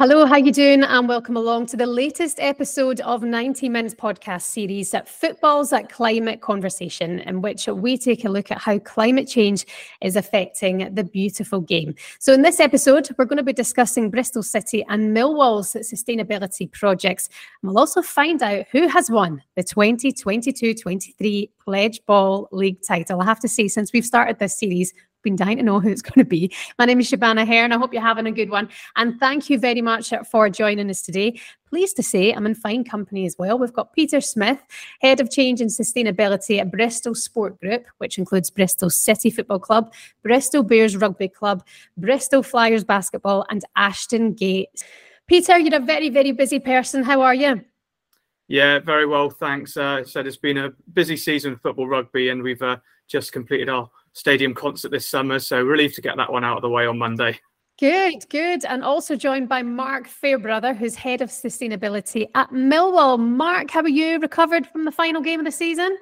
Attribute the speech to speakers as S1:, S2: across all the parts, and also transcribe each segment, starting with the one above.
S1: Hello, how you doing? And welcome along to the latest episode of 90 Minutes podcast series, Football's a Climate Conversation, in which we take a look at how climate change is affecting the beautiful game. So in this episode, we're going to be discussing Bristol City and Millwall's sustainability projects. And we'll also find out who has won the 2022-23 Pledgeball League title. I have to say, since we've started this series, been dying to know who it's going to be. My name is Shebahn Aherne, and I hope you're having a good one. And thank you very much for joining us today. Pleased to say I'm in fine company as well. We've got Peter Smith, Head of Change and Sustainability at Bristol Sport Group, which includes Bristol City Football Club, Bristol Bears Rugby Club, Bristol Flyers Basketball, and Ashton Gate. Peter, you're a very, very busy person. How are you?
S2: Yeah, very well, thanks. Uh, said it's been a busy season football rugby, and we've uh, just completed our stadium concert this summer. So relieved to get that one out of the way on Monday.
S1: Good, good. And also joined by Mark Fairbrother, who's head of sustainability at Millwall. Mark, how are you recovered from the final game of the season?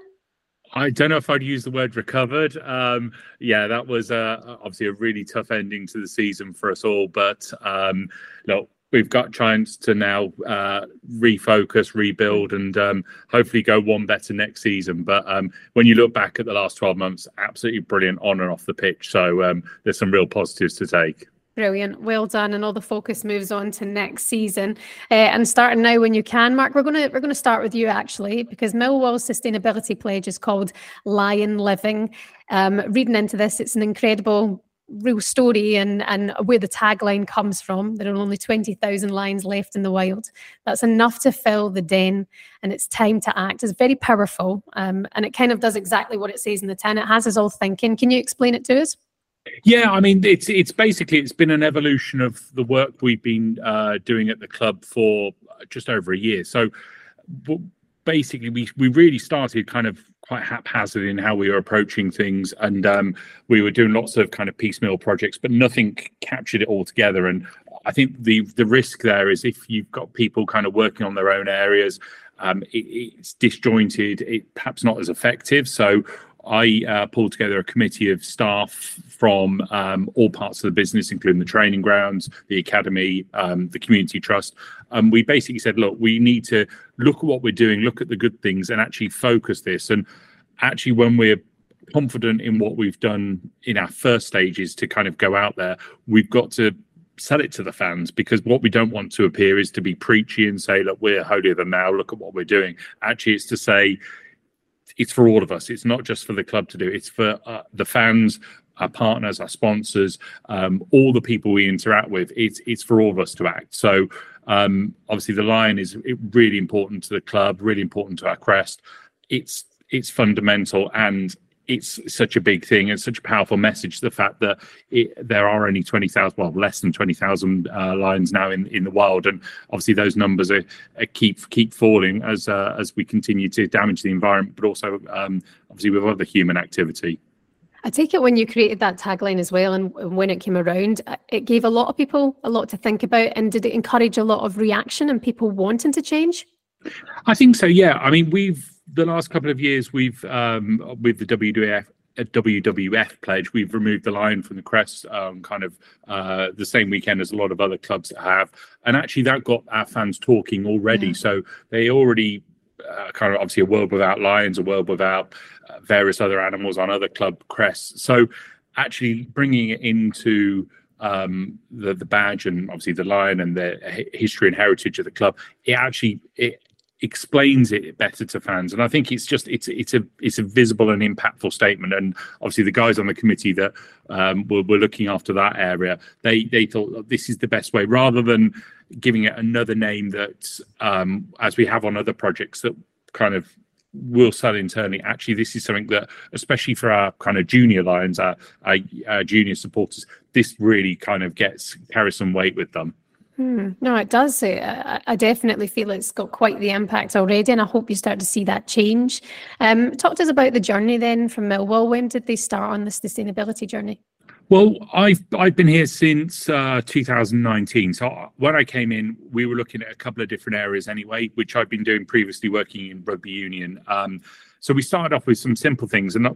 S3: I don't know if I'd use the word recovered. Um, yeah, that was uh, obviously a really tough ending to the season for us all. But um, look, we've got chance to now uh, refocus, rebuild, and um, hopefully go one better next season. But um, when you look back at the last 12 months, absolutely brilliant on and off the pitch. So um, there's some real positives to take.
S1: Brilliant, well done, and all the focus moves on to next season. Uh, and starting now when you can, Mark. We're gonna we're gonna start with you actually because Millwall's sustainability pledge is called Lion Living. Um, reading into this, it's an incredible real story and and where the tagline comes from. There are only 20,000 lions left in the wild. That's enough to fill the den and it's time to act. It's very powerful um, and it kind of does exactly what it says in the tin. It has us all thinking. Can you explain it to us?
S3: Yeah, I mean, it's it's basically it's been an evolution of the work we've been uh, doing at the club for just over a year. So basically, we we really started kind of quite haphazard in how we were approaching things, and um, we were doing lots of kind of piecemeal projects, but nothing captured it all together. And I think the the risk there is if you've got people kind of working on their own areas, um, it, it's disjointed, it perhaps not as effective. So I uh, pulled together a committee of staff from um, all parts of the business, including the training grounds, the academy, um, the community trust. And we basically said, look, we need to look at what we're doing, look at the good things, and actually focus this. And actually, when we're confident in what we've done in our first stages to kind of go out there, we've got to sell it to the fans because what we don't want to appear is to be preachy and say, look, we're holier than now, look at what we're doing. Actually, it's to say, it's for all of us. It's not just for the club to do. It's for uh, the fans, our partners, our sponsors, um, all the people we interact with. It's it's for all of us to act. So um, obviously, the lion is really important to the club, really important to our crest. It's it's fundamental and it's such a big thing and such a powerful message. The fact that it, there are only twenty thousand, well, less than twenty thousand uh, lions now in, in the wild, and obviously those numbers are, are keep keep falling as uh, as we continue to damage the environment, but also um, obviously with other human activity.
S1: I take it when you created that tagline as well, and when it came around, uh, it gave a lot of people a lot to think about, and did it encourage a lot of reaction and people wanting to change?
S3: I think so. Yeah, I mean we've the last couple of years, we've um, with the WWF uh, WWF pledge, we've removed the lion from the crest, um, kind of uh, the same weekend as a lot of other clubs have, and actually that got our fans talking already. Yeah. So they already uh, kind of obviously a world without lions, a world without uh, various other animals on other club crests. So actually bringing it into um, the the badge and obviously the lion and the history and heritage of the club, it actually it explains it better to fans. And i think it's just it's it's a it's a visible and impactful statement. And obviously the guys on the committee that um, were, were looking after that area they they thought oh, this is the best way rather than giving it another name that um, as we have on other projects that kind of will sell internally actually this is something that especially for our kind of junior lions our, our, our junior supporters this really kind of gets carries some weight with them
S1: Hmm. No, it does. I, I, definitely feel it's got quite the impact already, and I hope you start to see that change. Um, talk to us about the journey then from Millwall. When did they start on the sustainability journey?
S3: Well, I've I've been here since uh, 2019. So when I came in, we were looking at a couple of different areas anyway, which I've been doing previously, working in rugby union. Um, so we started off with some simple things, and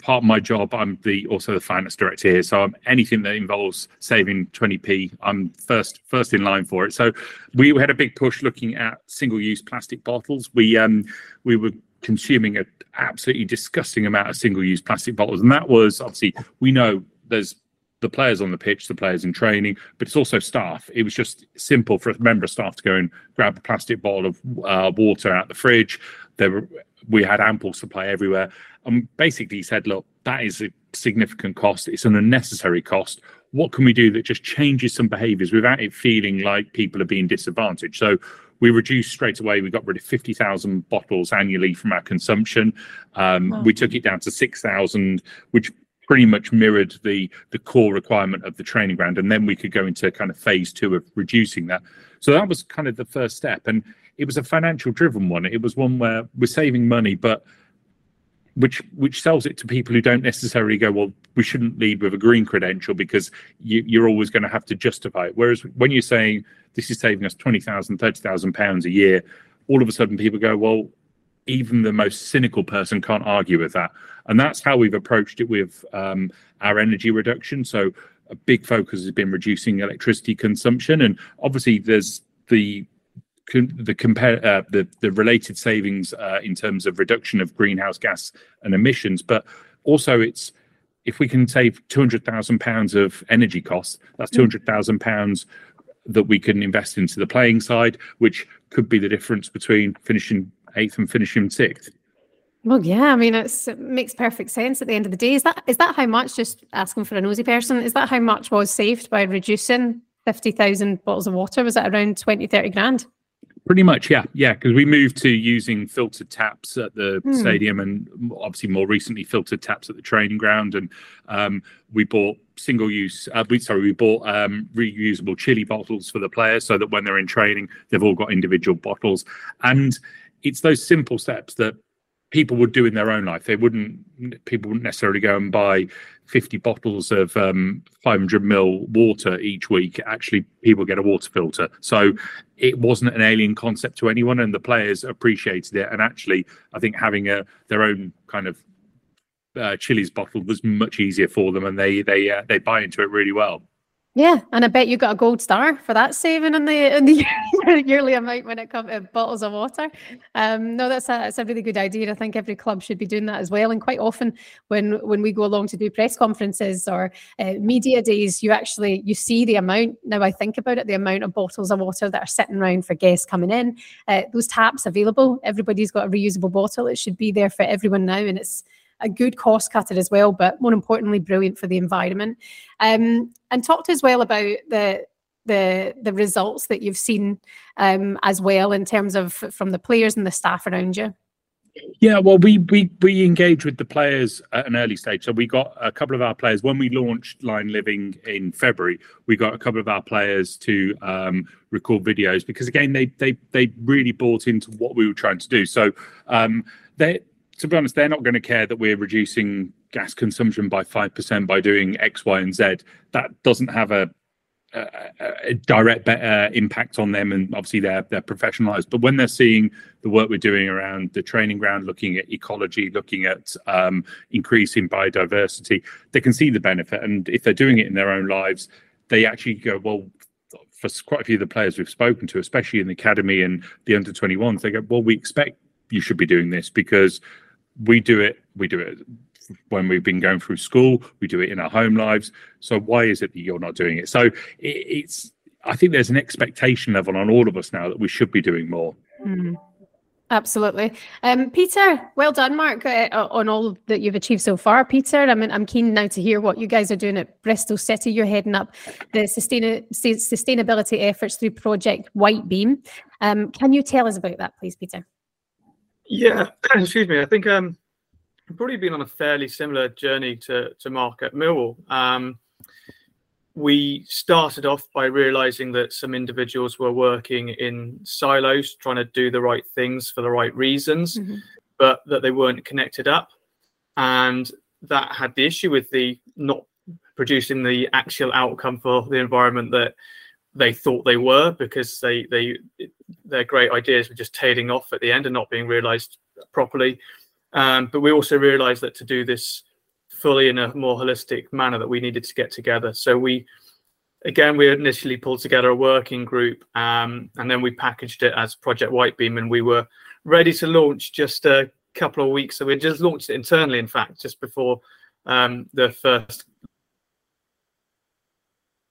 S3: part of my job, I'm the also the finance director here. So I'm, anything that involves saving 20p, I'm first first in line for it. So we had a big push looking at single-use plastic bottles. We um we were consuming an absolutely disgusting amount of single-use plastic bottles, and that was obviously we know there's the players on the pitch, the players in training, but it's also staff. It was just simple for a member of staff to go and grab a plastic bottle of uh, water out the fridge. There were we had ample supply everywhere. And basically said, look, that is a significant cost. It's an unnecessary cost. What can we do that just changes some behaviors without it feeling like people are being disadvantaged? So we reduced straight away. We got rid of 50,000 bottles annually from our consumption. Um, wow. We took it down to 6,000, which pretty much mirrored the the core requirement of the training ground and then we could go into kind of phase two of reducing that so that was kind of the first step and it was a financial driven one. It was one where we're saving money, but which which sells it to people who don't necessarily go, well, we shouldn't lead with a green credential because you, are always going to have to justify it. Whereas when you're saying this is saving us 20,000, 30,000 pounds a year, all of a sudden people go, well, even the most cynical person can't argue with that. And that's how we've approached it with um, our energy reduction. So a big focus has been reducing electricity consumption. And obviously there's the the compare uh, the the related savings uh, in terms of reduction of greenhouse gas and emissions, but also it's if we can save two hundred thousand pounds of energy costs, that's mm. two hundred thousand pounds that we can invest into the playing side, which could be the difference between finishing eighth and finishing sixth.
S1: Well, yeah, I mean, it makes perfect sense at the end of the day. Is that is that how much? Just asking for a nosy person, is that how much was saved by reducing fifty thousand bottles of water? Was it around 20, 30 grand?
S3: Pretty much, yeah, yeah. Because we moved to using filtered taps at the mm. stadium, and obviously more recently filtered taps at the training ground. And um, we bought single-use. Uh, we, sorry, we bought um, reusable Chilly's bottles for the players, so that when they're in training, they've all got individual bottles. And it's those simple steps that people would do in their own life. They wouldn't. People wouldn't necessarily go and buy 50 bottles of um, 500 mil water each week. Actually, people get a water filter. So it wasn't an alien concept to anyone, and the players appreciated it. And actually, I think having a their own kind of uh, bottle was much easier for them, and they they uh, they buy into it really well.
S1: Yeah, and I bet you got a gold star for that saving in the in the yearly amount when it comes to bottles of water. Um, no, that's a that's a really good idea. I think every club should be doing that as well. And quite often, when when we go along to do press conferences or uh, media days, you actually you see the amount. Now I think about it, the amount of bottles of water that are sitting around for guests coming in. Uh, those taps available. Everybody's got a reusable bottle. It should be there for everyone now, and it's a good cost cutter as well, but more importantly, brilliant for the environment. Um, and talked as well about the the the results that you've seen um, as well in terms of from the players and the staff around you.
S3: Yeah, well, we we we engage with the players at an early stage. So we got a couple of our players when we launched Lion Living in February. We got a couple of our players to um, record videos because again, they they they really bought into what we were trying to do. So um, they to be honest, they're not going to care that we're reducing gas consumption by 5% by doing X, Y, and Z. That doesn't have a, a, a direct uh, impact on them, and obviously they're, they're professionalized. But when they're seeing the work we're doing around the training ground, looking at ecology, looking at um, increasing biodiversity, they can see the benefit. And if they're doing it in their own lives, they actually go, well, for quite a few of the players we've spoken to, especially in the academy and the under 21s, they go, well, we expect you should be doing this because we do it we do it when we've been going through school we do it in our home lives. So why is it that you're not doing it? So it, it's i think there's an expectation level on all of us now that we should be doing more.
S1: Mm, absolutely. Um, peter well done mark uh, on all that you've achieved so far. Peter i mean i'm keen now to hear what you guys are doing at bristol city. You're heading up the sustain- sustainability efforts through project whitebeam. Um, can you tell us about that please peter
S2: yeah, excuse me. I think um, I've probably been on a fairly similar journey to to Mark at Millwall. Um, we started off by realizing that some individuals were working in silos, trying to do the right things for the right reasons, mm-hmm. but that they weren't connected up. And that had the issue with the not producing the actual outcome for the environment that they thought they were because they they their great ideas were just tailing off at the end and not being realized properly. Um, but we also realized that to do this fully in a more holistic manner that we needed to get together. So we again we initially pulled together a working group um, and then we packaged it as project whitebeam and we were ready to launch just a couple of weeks. So we just launched it internally in fact just before um, the first.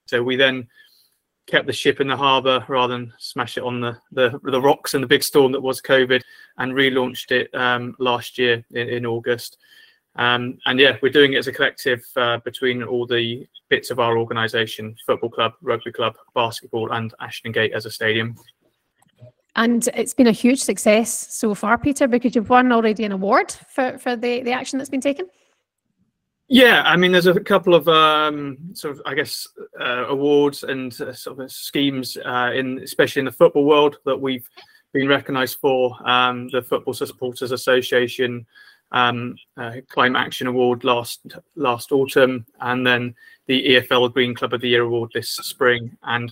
S2: So we then kept the ship in the harbour rather than smash it on the, the, the rocks and the big storm that was COVID, and relaunched it um, last year in, in August. Um, and yeah, we're doing it as a collective uh, between all the bits of our organisation: football club, rugby club, basketball, and Ashton Gate as a stadium.
S1: And it's been a huge success so far, Peter, because you've won already an award for, for the, the action that's been taken.
S2: Yeah, I mean, there's a couple of um, sort of, I guess, uh, awards and uh, sort of schemes uh, in, especially in the football world, that we've been recognised for. Um, the Football Supporters Association um, uh, Climate Action Award last last autumn, and then the EFL Green Club of the Year award this spring. And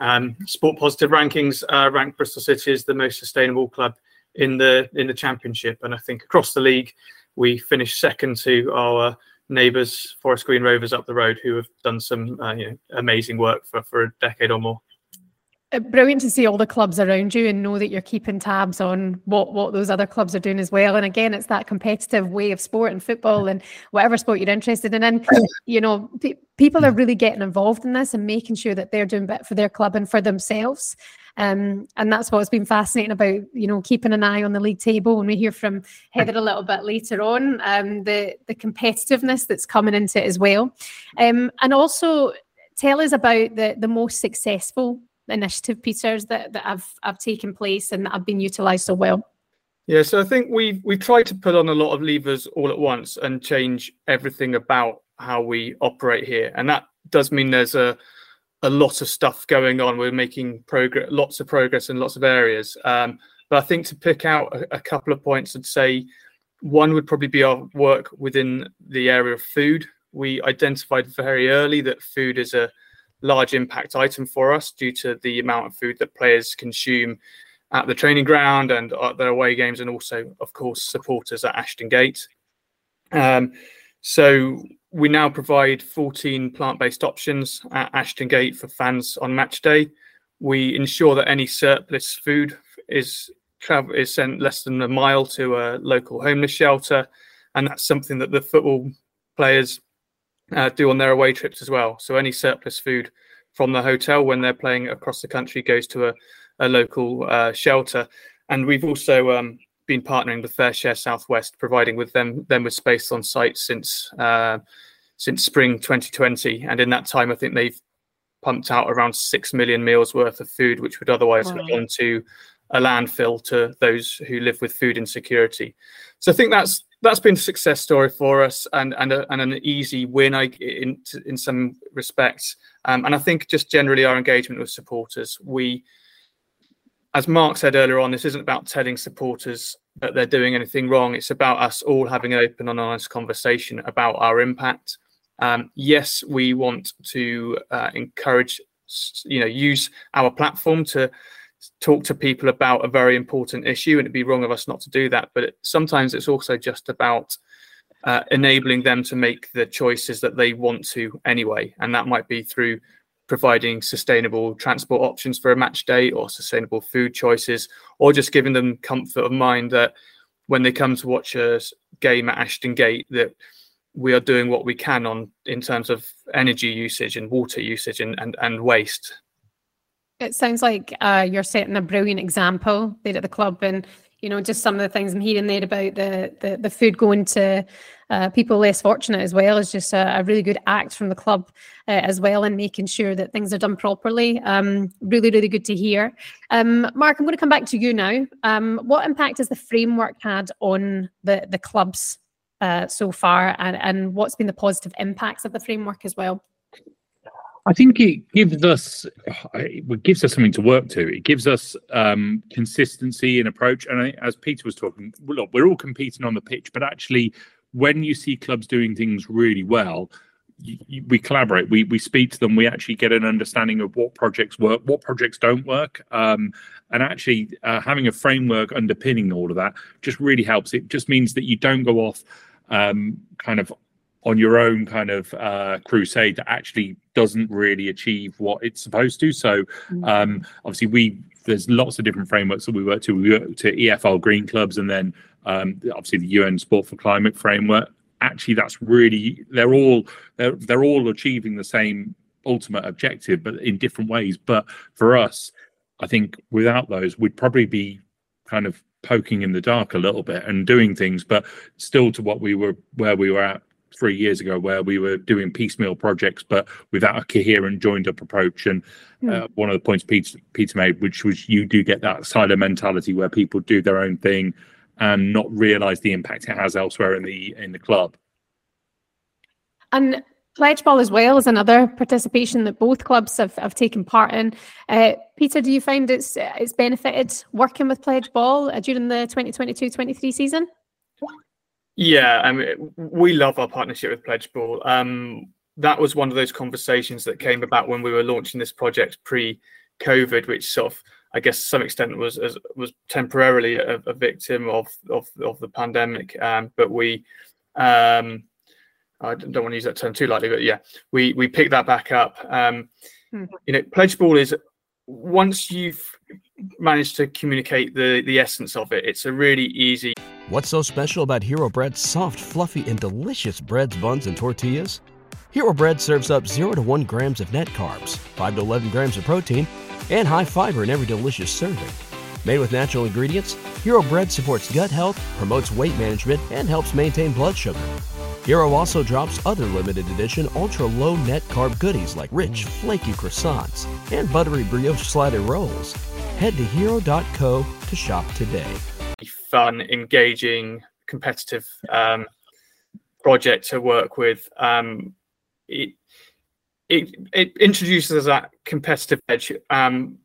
S2: um, Sport Positive rankings uh, ranked Bristol City as the most sustainable club in the in the Championship, and I think across the league we finished second to our neighbours, Forest Green Rovers up the road, who have done some uh, you know, amazing work for, for a decade or more.
S1: Uh, brilliant to see all the clubs around you and know that you're keeping tabs on what what those other clubs are doing as well. And again, it's that competitive way of sport and football and whatever sport you're interested in. And you know, pe- people are really getting involved in this and making sure that they're doing bit for their club and for themselves. Um, and that's what's been fascinating about you know keeping an eye on the league table. When we hear from Heather a little bit later on, um, the the competitiveness that's coming into it as well, um, and also tell us about the the most successful initiative, Peters, that that have have taken place and that have been utilised so well.
S2: Yeah, so I think we've we've tried to put on a lot of levers all at once and change everything about how we operate here, and that does mean there's a a lot of stuff going on. We're making progress, lots of progress in lots of areas. Um, but I think to pick out a, a, couple of points, I'd say one would probably be our work within the area of food. We identified very early that food is a large impact item for us due to the amount of food that players consume at the training ground and at their away games, and also, of course, supporters at Ashton Gate. Um, so we now provide 14 plant-based options at Ashton Gate for fans on match day. We ensure that any surplus food is travel is sent less than a mile to a local homeless shelter, and that's something that the football players uh, do on their away trips as well. So any surplus food from the hotel when they're playing across the country goes to a, a local uh, shelter. And we've also um, been partnering with FareShare Southwest, providing with them them with space on site since uh, since spring 2020. And in that time, I think they've pumped out around six million meals worth of food, which would otherwise wow. have gone to a landfill to those who live with food insecurity. So I think that's that's been a success story for us and and, a, and an easy win I, in in some respects. Um, and I think just generally our engagement with supporters, we as Mark said earlier on, this isn't about telling supporters that they're doing anything wrong. It's about us all having an open and honest conversation about our impact. Um, yes, we want to uh, encourage, you know, use our platform to talk to people about a very important issue, and it'd be wrong of us not to do that. But sometimes it's also just about uh, enabling them to make the choices that they want to anyway, and that might be through providing sustainable transport options for a match day or sustainable food choices, or just giving them comfort of mind that when they come to watch a game at Ashton Gate, that we are doing what we can on in terms of energy usage and water usage and, and, and waste.
S1: It sounds like uh, you're setting a brilliant example there at the club, and you know just some of the things I'm hearing there about the the, the food going to uh, people less fortunate as well is just a, a really good act from the club uh, as well and making sure that things are done properly. Um, really, really good to hear. Um, Mark, I'm going to come back to you now. Um, what impact has the framework had on the the clubs uh, so far, and, and what's been the positive impacts of the framework as well?
S3: I think it gives us it gives us something to work to. It gives us um, consistency in approach. And I, as Peter was talking, look, we're all competing on the pitch, but actually, when you see clubs doing things really well, we collaborate. We we speak to them. We actually get an understanding of what projects work, what projects don't work, um, and actually uh, having a framework underpinning all of that just really helps. It just means that you don't go off um, kind of on your own kind of uh, crusade that actually doesn't really achieve what it's supposed to. So mm. um, obviously we there's lots of different frameworks that we work to. We work to EFL Green Clubs and then um, obviously the UN Sport for Climate framework. Actually, that's really they're all they're they're all achieving the same ultimate objective, but in different ways. But for us, I think without those, we'd probably be kind of poking in the dark a little bit and doing things, but still to what we were where we were at three years ago where we were doing piecemeal projects but without a coherent joined up approach. And mm. uh, one of the points peter, peter made which was you do get that silo mentality where people do their own thing and not realize the impact it has elsewhere in the in the club.
S1: And Pledgeball as well is another participation that both clubs have, have taken part in. Uh, peter do you find it's it's benefited working with Pledgeball uh, during the 2022-23 season
S2: yeah, I mean, we love our partnership with Pledgeball. Um, that was one of those conversations that came about when we were launching this project pre-COVID, which sort of, I guess, to some extent was was temporarily a, a victim of, of of the pandemic. Um, but we, um, I don't want to use that term too lightly, but yeah, we we picked that back up. Um, hmm. You know, Pledgeball is once you've managed to communicate the the essence of it, it's a really easy
S4: What's so special about Hero Bread's soft, fluffy, and delicious breads, buns, and tortillas? Hero Bread serves up 0 to 1 grams of net carbs, 5 to 11 grams of protein, and high fiber in every delicious serving. Made with natural ingredients, Hero Bread supports gut health, promotes weight management, and helps maintain blood sugar. Hero also drops other limited edition ultra low net carb goodies like rich, flaky croissants and buttery brioche slider rolls. Head to hero.co to shop today
S2: fun, engaging, competitive um, project to work with. Um, it, it it introduces that competitive edge um,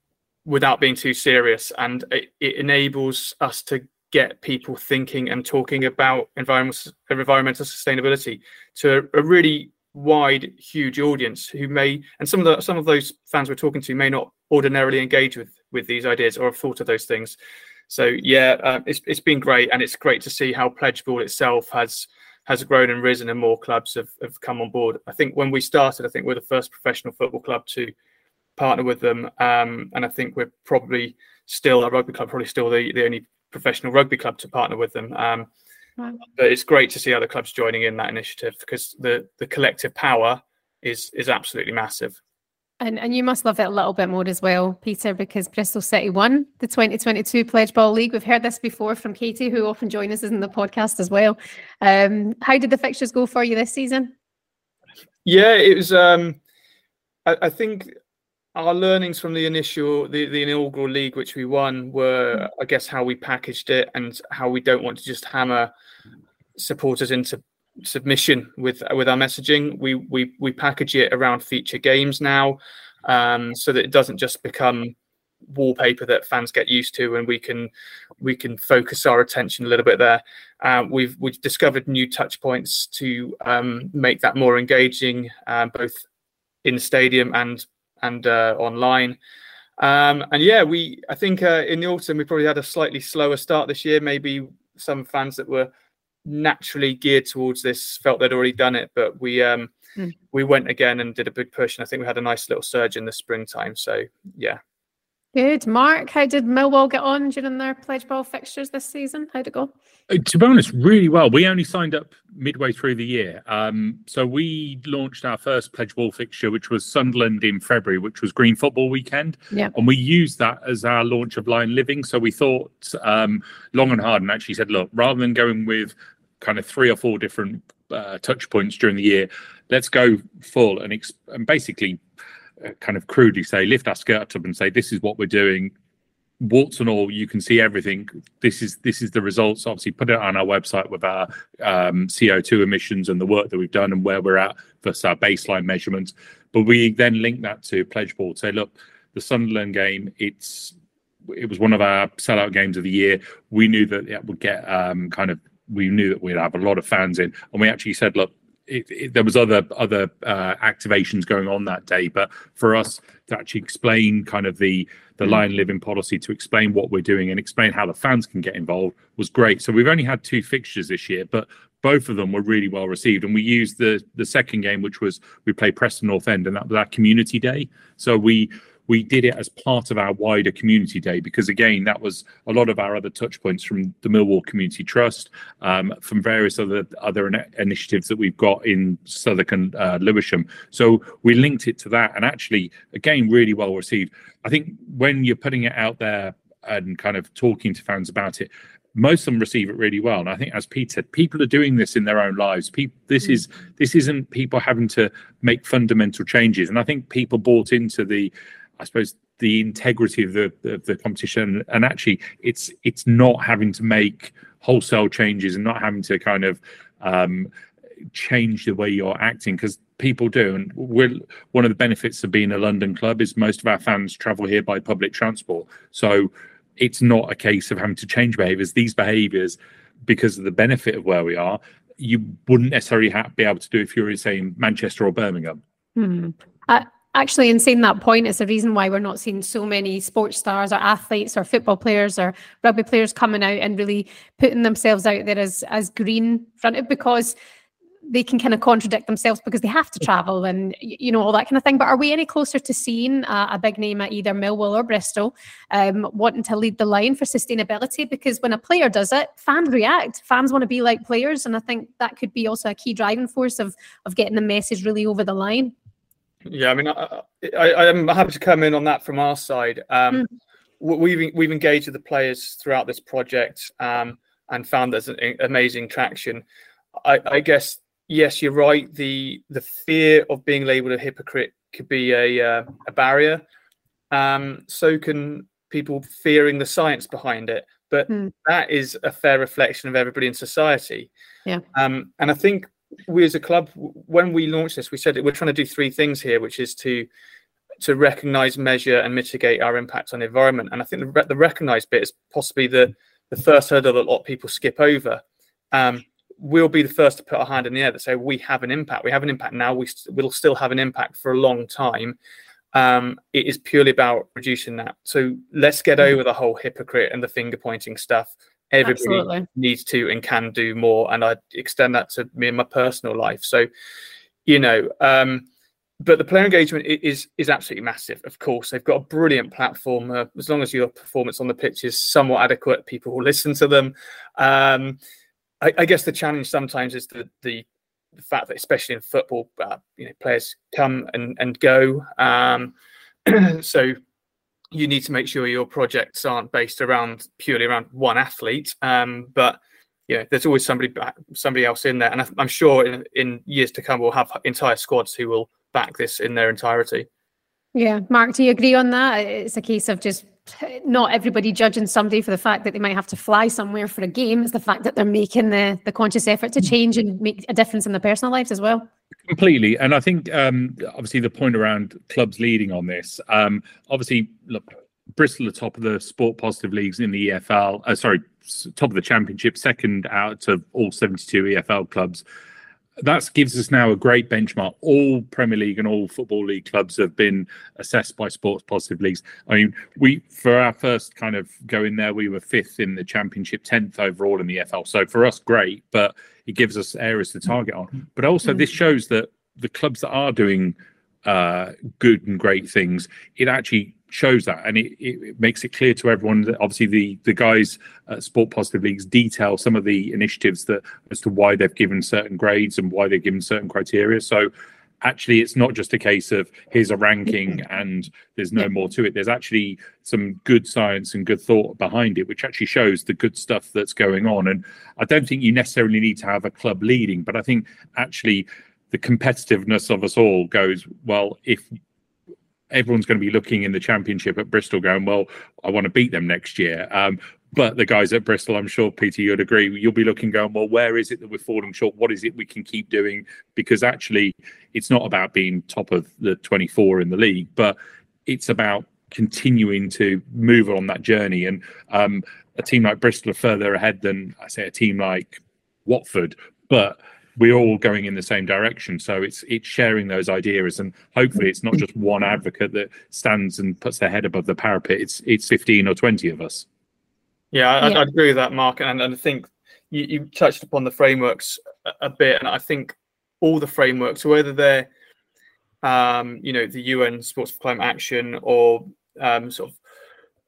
S2: without being too serious, and it, it, enables us to get people thinking and talking about environmental environmental sustainability to a, a really wide, huge audience who may, and some of the some of those fans we're talking to may not ordinarily engage with with these ideas or have thought of those things. So yeah, uh, it's it's been great, and it's great to see how Pledgeball itself has has grown and risen, and more clubs have, have come on board. I think when we started, I think we're the first professional football club to partner with them, um, and I think we're probably still a rugby club, probably still the, the only professional rugby club to partner with them. Um. But it's great to see other clubs joining in that initiative because the the collective power is is absolutely massive.
S1: And and you must love it a little bit more as well, Peter, because Bristol City won the 2022 Pledgeball League. We've heard this before from Katie, who often joins us in the podcast as well. Um, how did the fixtures go for you this season?
S2: Yeah, it was. Um, I, I think our learnings from the initial the, the inaugural league which we won were i guess how we packaged it and how we don't want to just hammer supporters into submission with with our messaging. We we we package it around feature games now, um, so that it doesn't just become wallpaper that fans get used to, and we can we can focus our attention a little bit there. Uh, we've we've discovered new touch points to um, make that more engaging, uh, both in the stadium and and uh, online. Um, and yeah, we I think uh, in the autumn we probably had a slightly slower start this year. Maybe some fans that were naturally geared towards this felt they'd already done it, but we um, mm. we went again and did a big push, and I think we had a nice little surge in the springtime. So yeah.
S1: Good. Mark, how did Millwall get on during their Pledgeball fixtures this season? How'd it go?
S3: Uh, to be honest, really well. We only signed up midway through the year. Um, so we launched our first Pledgeball fixture, which was Sunderland in February, which was Green Football Weekend.
S1: Yeah.
S3: And we used that as our launch of Lion Living. So we thought um, long and hard and actually said, look, rather than going with kind of three or four different uh, touch points during the year. Let's go full and, and basically uh, kind of crudely say, lift our skirt up and say, this is what we're doing. warts and all, you can see everything. This is this is the results. Obviously, put it on our website with our um, CO2 emissions and the work that we've done and where we're at versus our baseline measurements. But we then link that to Pledgeball. Say, look, the Sunderland game, it's it was one of our sellout games of the year. We knew that it would get um, kind of we knew that we'd have a lot of fans in, and we actually said, look, it, it, there was other other uh, activations going on that day, but for us to actually explain kind of the the mm. Lion Living policy, to explain what we're doing and explain how the fans can get involved was great. So we've only had two fixtures this year, but both of them were really well received. And we used the the second game, which was we played Preston North End, and that was our community day. So we we did it as part of our wider community day because again that was a lot of our other touch points from the millwall community trust um, from various other other initiatives that we've got in southwark and uh, lewisham. So we linked it to that and actually again really well received. I think when you're putting it out there and kind of talking to fans about it most of them receive it really well. And i think as pete said people are doing this in their own lives. People this mm. is this isn't people having to make fundamental changes. And i think people bought into the I suppose the integrity of the the competition. And actually it's it's not having to make wholesale changes and not having to kind of um, change the way you're acting because people do. And we're one of the benefits of being a london club is most of our fans travel here by public transport. So it's not a case of having to change behaviors. These behaviors because of the benefit of where we are you wouldn't necessarily have, be able to do if you were say in manchester or birmingham.
S1: Hmm. uh, actually in saying that point it's the reason why we're not seeing so many sports stars or athletes or football players or rugby players coming out and really putting themselves out there as as green fronted because they can kind of contradict themselves because they have to travel and you know all that kind of thing. But are we any closer to seeing a, a big name at either Millwall or Bristol um, wanting to lead the line for sustainability? Because when a player does it, fans react. Fans want to be like players, and I think that could be also a key driving force of of getting the message really over the line.
S2: Yeah, I mean, I, I, am happy to come in on that from our side. Um, mm. We've we've engaged with the players throughout this project um, and found there's an amazing traction. I, I, guess yes, you're right. The the fear of being labelled a hypocrite could be a uh, a barrier. Um, so can people fearing the science behind it. But mm. that is a fair reflection of everybody in society.
S1: Yeah.
S2: Um, and I think we as a club, when we launched this, we said that we're trying to do three things here, which is to to recognize, measure, and mitigate our impact on the environment. And I think the, the recognize bit is possibly the the first hurdle that a lot of people skip over. Um, we'll be the first to put our hand in the air that say we have an impact. We have an impact now. We st- will still have an impact for a long time. Um, it is purely about reducing that. So let's get mm-hmm. over the whole hypocrite and the finger pointing stuff everybody Absolutely. needs to and can do more and i extend that to me in my personal life. So you know um but the player engagement is is absolutely massive of course. They've got a brilliant platform uh, as long as your performance on the pitch is somewhat adequate people will listen to them. Um I, I guess the challenge sometimes is the the the fact that especially in football uh, you know players come and and go. Um so you need to make sure your projects aren't based around purely around one athlete. Um, but yeah, there's always somebody somebody else in there, and I'm sure in, in years to come we'll have entire squads who will back this in their entirety.
S1: Yeah, Mark, do you agree on that? It's a case of just not everybody judging somebody for the fact that they might have to fly somewhere for a game. It's the fact that they're making the the conscious effort to change and make a difference in their personal lives as well.
S3: Completely, and I think um, obviously the point around clubs leading on this. Um, obviously, look, Bristol are top of the sport positive leagues in the EFL. Uh, sorry, top of the championship, second out of all 72 EFL clubs. That gives us now a great benchmark. All Premier League and all Football League clubs have been assessed by sports positive leagues. I mean, we for our first kind of go in there, we were fifth in the championship, tenth overall in the EFL. So for us, great, but it gives us areas to target on. But also, this shows that the clubs that are doing uh, good and great things, it actually shows that and it, it makes it clear to everyone that obviously the the guys at sport positive leagues detail some of the initiatives that as to why they've given certain grades and why they've given certain criteria. So actually it's not just a case of here's a ranking mm-hmm. and there's no more to it. There's actually some good science and good thought behind it which actually shows the good stuff that's going on. And i don't think you necessarily need to have a club leading but i think actually the competitiveness of us all goes well if everyone's going to be looking in the championship at Bristol, going, "Well, I want to beat them next year." Um, but the guys at Bristol, I'm sure, Peter, you'd agree, you'll be looking, going, "Well, where is it that we're falling short? What is it we can keep doing?" Because actually, it's not about being top of the 24 in the league, but it's about continuing to move on that journey. And um, a team like Bristol are further ahead than I say a team like Watford, but we're all going in the same direction. So it's it's sharing those ideas, and hopefully it's not just one advocate that stands and puts their head above the parapet. It's it's fifteen or twenty of us.
S2: Yeah, I, yeah. I agree with that, Mark, and, and I think you, you touched upon the frameworks a, a bit, and I think all the frameworks, whether they're um, you know the UN Sports for Climate Action or um, sort of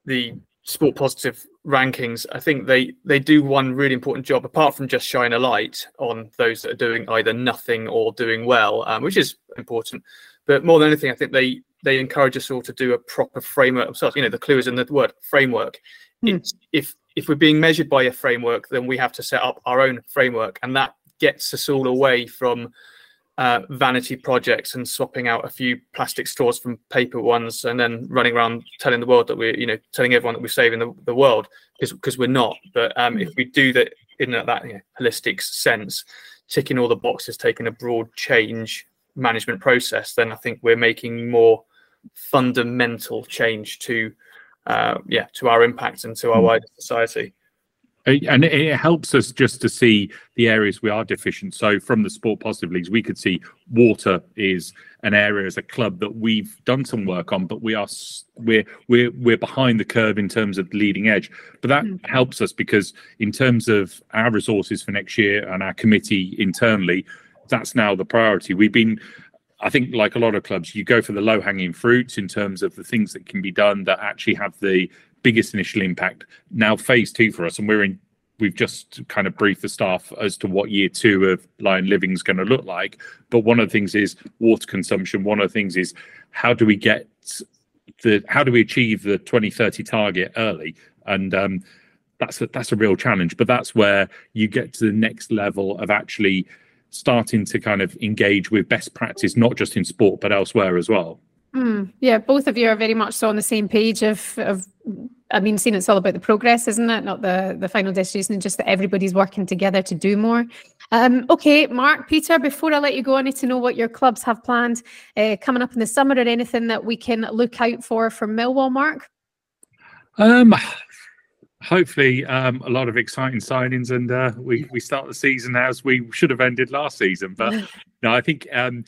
S2: the sport positive rankings, I think they they do one really important job apart from just shine a light on those that are doing either nothing or doing well, um, which is important. But more than anything, I think they they encourage us all to do a proper framework themselves. You know, the clue is in the word framework. Hmm. if if we're being measured by a framework, then we have to set up our own framework, and that gets us all away from uh, vanity projects and swapping out a few plastic straws from paper ones and then running around telling the world that we're you know telling everyone that we're saving the, the world because because we're not. But um, if we do that in that you know, holistic sense ticking all the boxes taking a broad change management process then i think we're making more fundamental change to uh, yeah to our impact and to our hmm. wider society
S3: and it helps us just to see the areas we are deficient. So, from the sport positive leagues, we could see water is an area as a club that we've done some work on, but we are we're we're we're behind the curve in terms of the leading edge. But that mm. helps us because in terms of our resources for next year and our committee internally, that's now the priority. We've been I think, like a lot of clubs, you go for the low hanging fruits in terms of the things that can be done that actually have the biggest initial impact. Now phase two for us, and we're in. We've just kind of briefed the staff as to what year two of Lion Living is going to look like. But one of the things is water consumption. One of the things is how do we get the how do we achieve the 2030 target early? And um, that's a, that's a real challenge. But that's where you get to the next level of actually starting to kind of engage with best practice, not just in sport but elsewhere as well.
S1: Mm, yeah, both of you are very much so on the same page of of I mean, seeing it's all about the progress, isn't it? Not the the final destination, and just that everybody's working together to do more. Um, okay, Mark, Peter, before I let you go, I need to know what your clubs have planned uh, coming up in the summer, or anything that we can look out for from Millwall, Mark.
S3: Um, hopefully, um, a lot of exciting signings, and uh, we we start the season as we should have ended last season. But no, I think. Um,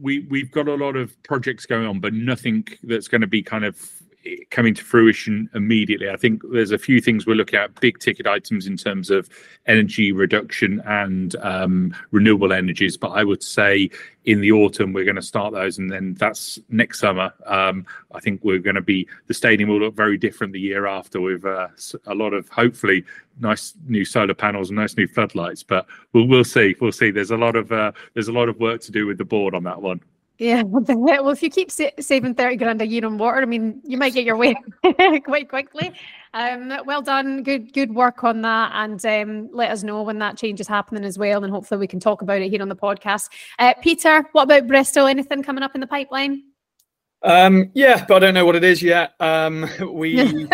S3: we we've got a lot of projects going on, but nothing that's going to be kind of coming to fruition immediately. I think there's a few things we're looking at, big ticket items in terms of energy reduction and um, renewable energies. But I would say in the autumn we're going to start those, and then that's next summer. Um, I think we're going to be the stadium will look very different the year after with uh, a lot of hopefully nice new solar panels and nice new floodlights. But we'll see. We'll see. There's a lot of uh, there's a lot of work to do with the board on that one.
S1: Yeah, well, if you keep sa- saving 30 grand a year on water, I mean, you might get your way quite quickly. Um, well done. Good good work on that. And um, let us know when that change is happening as well. And hopefully we can talk about it here on the podcast. Uh, Peter, what about Bristol? Anything coming up in the pipeline?
S2: Um, yeah, but I don't know what it is yet. Um, we,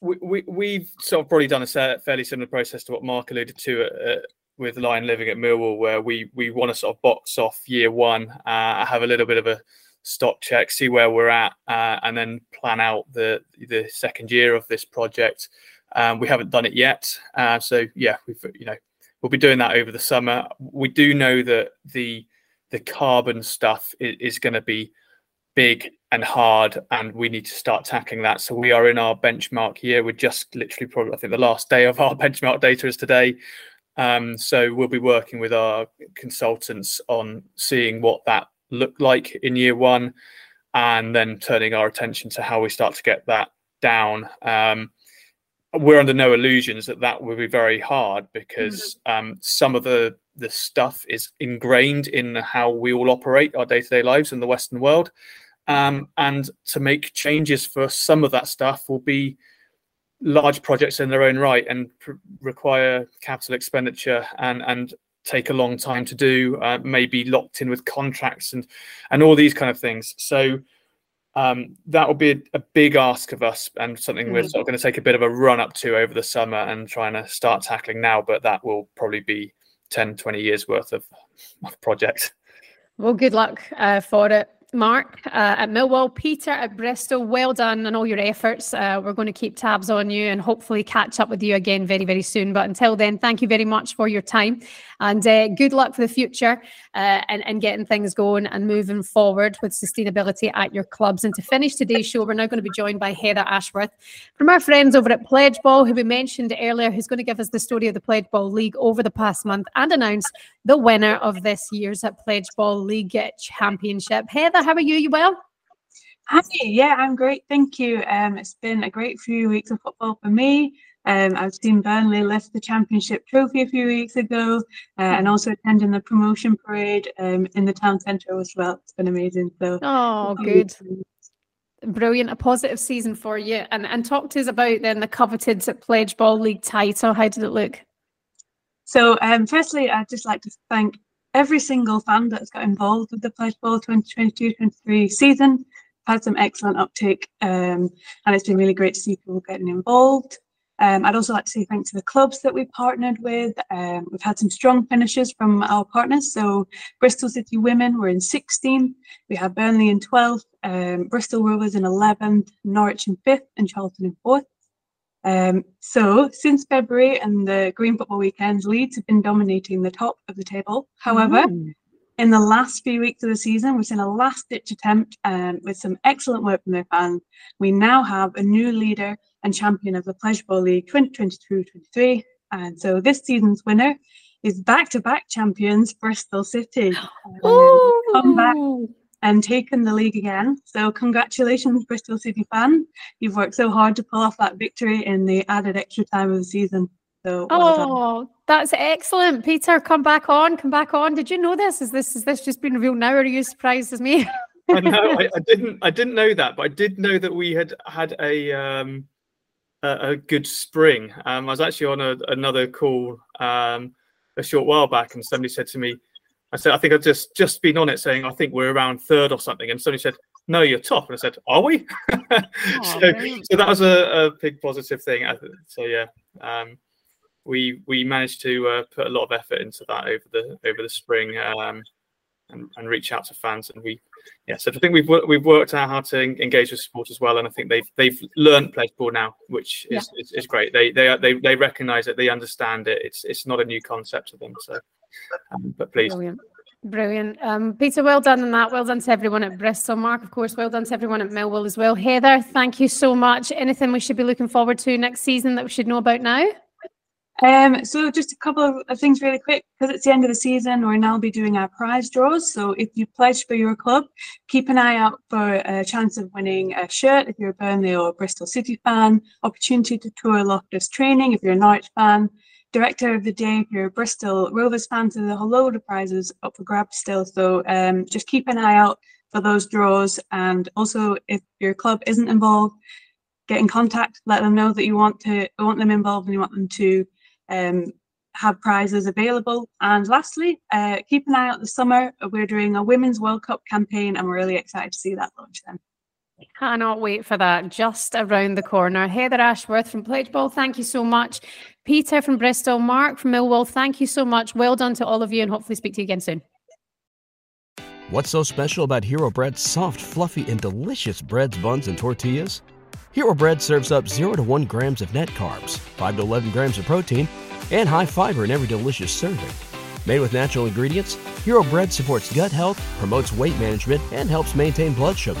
S2: we, we, we've sort of probably done a fairly similar process to what Mark alluded to at, with Lion Living at Millwall, where we we want to sort of box off year one, uh, have a little bit of a stock check, see where we're at, uh, and then plan out the the second year of this project. Um, we haven't done it yet, uh, so yeah, we've you know we'll be doing that over the summer. We do know that the the carbon stuff is, is going to be big and hard, and we need to start tackling that. So we are in our benchmark year. We're just literally probably I think the last day of our benchmark data is today. Um, so we'll be working with our consultants on seeing what that looked like in year one, and then turning our attention to how we start to get that down. Um, we're under no illusions that that will be very hard because mm. um, some of the the stuff is ingrained in how we all operate our day to day lives in the Western world, um, and to make changes for some of that stuff will be large projects in their own right and pr- require capital expenditure and and take a long time to do uh, maybe locked in with contracts and and all these kind of things so um, that will be a, a, big ask of us and something mm-hmm. we're sort of going to take a bit of a run up to over the summer and trying to start tackling now. But that will probably be 10, 20 years worth of, of project.
S1: Well, good luck uh, for it. Mark uh, at Millwall, Peter at Bristol. Well done on all your efforts. Uh, we're going to keep tabs on you and hopefully catch up with you again very, very soon. But until then, thank you very much for your time and uh, good luck for the future uh, and, and getting things going and moving forward with sustainability at your clubs. And to finish today's show, we're now going to be joined by Heather Ashworth from our friends over at Pledgeball, who we mentioned earlier, who's going to give us the story of the Pledgeball League over the past month and announce the winner of this year's Pledge Ball League Championship. Heather, how are you? You well?
S5: Hi, yeah, I'm great. Thank you. Um, it's been a great few weeks of football for me. Um, I've seen Burnley lift the championship trophy a few weeks ago, uh, and also attending the promotion parade um, in the town centre as well. It's been amazing. So,
S1: oh, good. Brilliant, a positive season for you. And and talk to us about then the coveted Pledgeball League title. How did it look?
S5: So, um, firstly, I'd just like to thank every single fan that's got involved with the Pledgeball 2022-23 season. Had some excellent uptake, um, and it's been really great to see people getting involved. Um, I'd also like to say thanks to the clubs that we've partnered with. Um, we've had some strong finishes from our partners. So Bristol City Women were in 16th. We have Burnley in 12th, um, Bristol Rovers in 11th, Norwich in 5th, and Charlton in 4th. Um, so since February and the Green Football Weekends, Leeds have been dominating the top of the table. However, mm. in the last few weeks of the season, we've seen a last-ditch attempt um, with some excellent work from their fans. We now have a new leader and champion of the Pledgeball League 2022-23. And so this season's winner is back-to-back champions Bristol City. Um, come back and taken the league again. So congratulations, Bristol City fan. You've worked so hard to pull off that victory in the added extra time of the season. So well
S1: oh, done. that's excellent, Peter. Come back on, come back on. Did you know this? Is this is this just been revealed now? Or are you surprised as me?
S2: I know I, I, didn't I didn't know that, but I did know that we had had a um a, a good spring. Um, I was actually on a, another call um, a short while back, and somebody said to me, "I said I think I've just just been on it, saying I think we're around third or something," and somebody said, "No, you're top," and I said, "Are we?" oh, so, so, that was a, a, big positive thing. So yeah. Um, we we managed to uh, put a lot of effort into that over the over the spring um, and, and reach out to fans and we yeah, so I think we've we've worked out how to engage with support as well, and I think they've they've learned Pledgeball now, which is, yeah. is, is, great. They they they they recognise it, they understand it. It's it's not a new concept to them. So, um, but please.
S1: Brilliant. Brilliant. Um, Peter, well done on that. Well done to everyone at Bristol. Mark, of course, well done to everyone at Millwall as well. Heather, thank you so much. Anything we should be looking forward to next season that we should know about now?
S5: Um, so just a couple of things really quick, because it's the end of the season, we're now be doing our prize draws. So if you pledge for your club, keep an eye out for a chance of winning a shirt if you're a Burnley or Bristol City fan, opportunity to tour Lotus training if you're a Norwich fan, director of the day if you're a Bristol Rovers fan, so there's a whole load of prizes up for grabs still. So um, just keep an eye out for those draws. And also if your club isn't involved, get in contact, let them know that you want to want them involved and you want them to um, have prizes available. And lastly, uh, keep an eye out this summer. We're doing a Women's World Cup campaign and we're really excited to see that launch then.
S1: Cannot wait for that just around the corner. Heather Ashworth from Pledgeball, thank you so much. Peter from Bristol, Mark from Millwall, thank you so much. Well done to all of you and hopefully speak to you again soon.
S4: What's so special about Hero Bread's soft, fluffy, and delicious breads, buns, and tortillas? Hero Bread serves up 0 to 1 grams of net carbs, 5 to 11 grams of protein, and high fiber in every delicious serving. Made with natural ingredients, Hero Bread supports gut health, promotes weight management, and helps maintain blood sugar.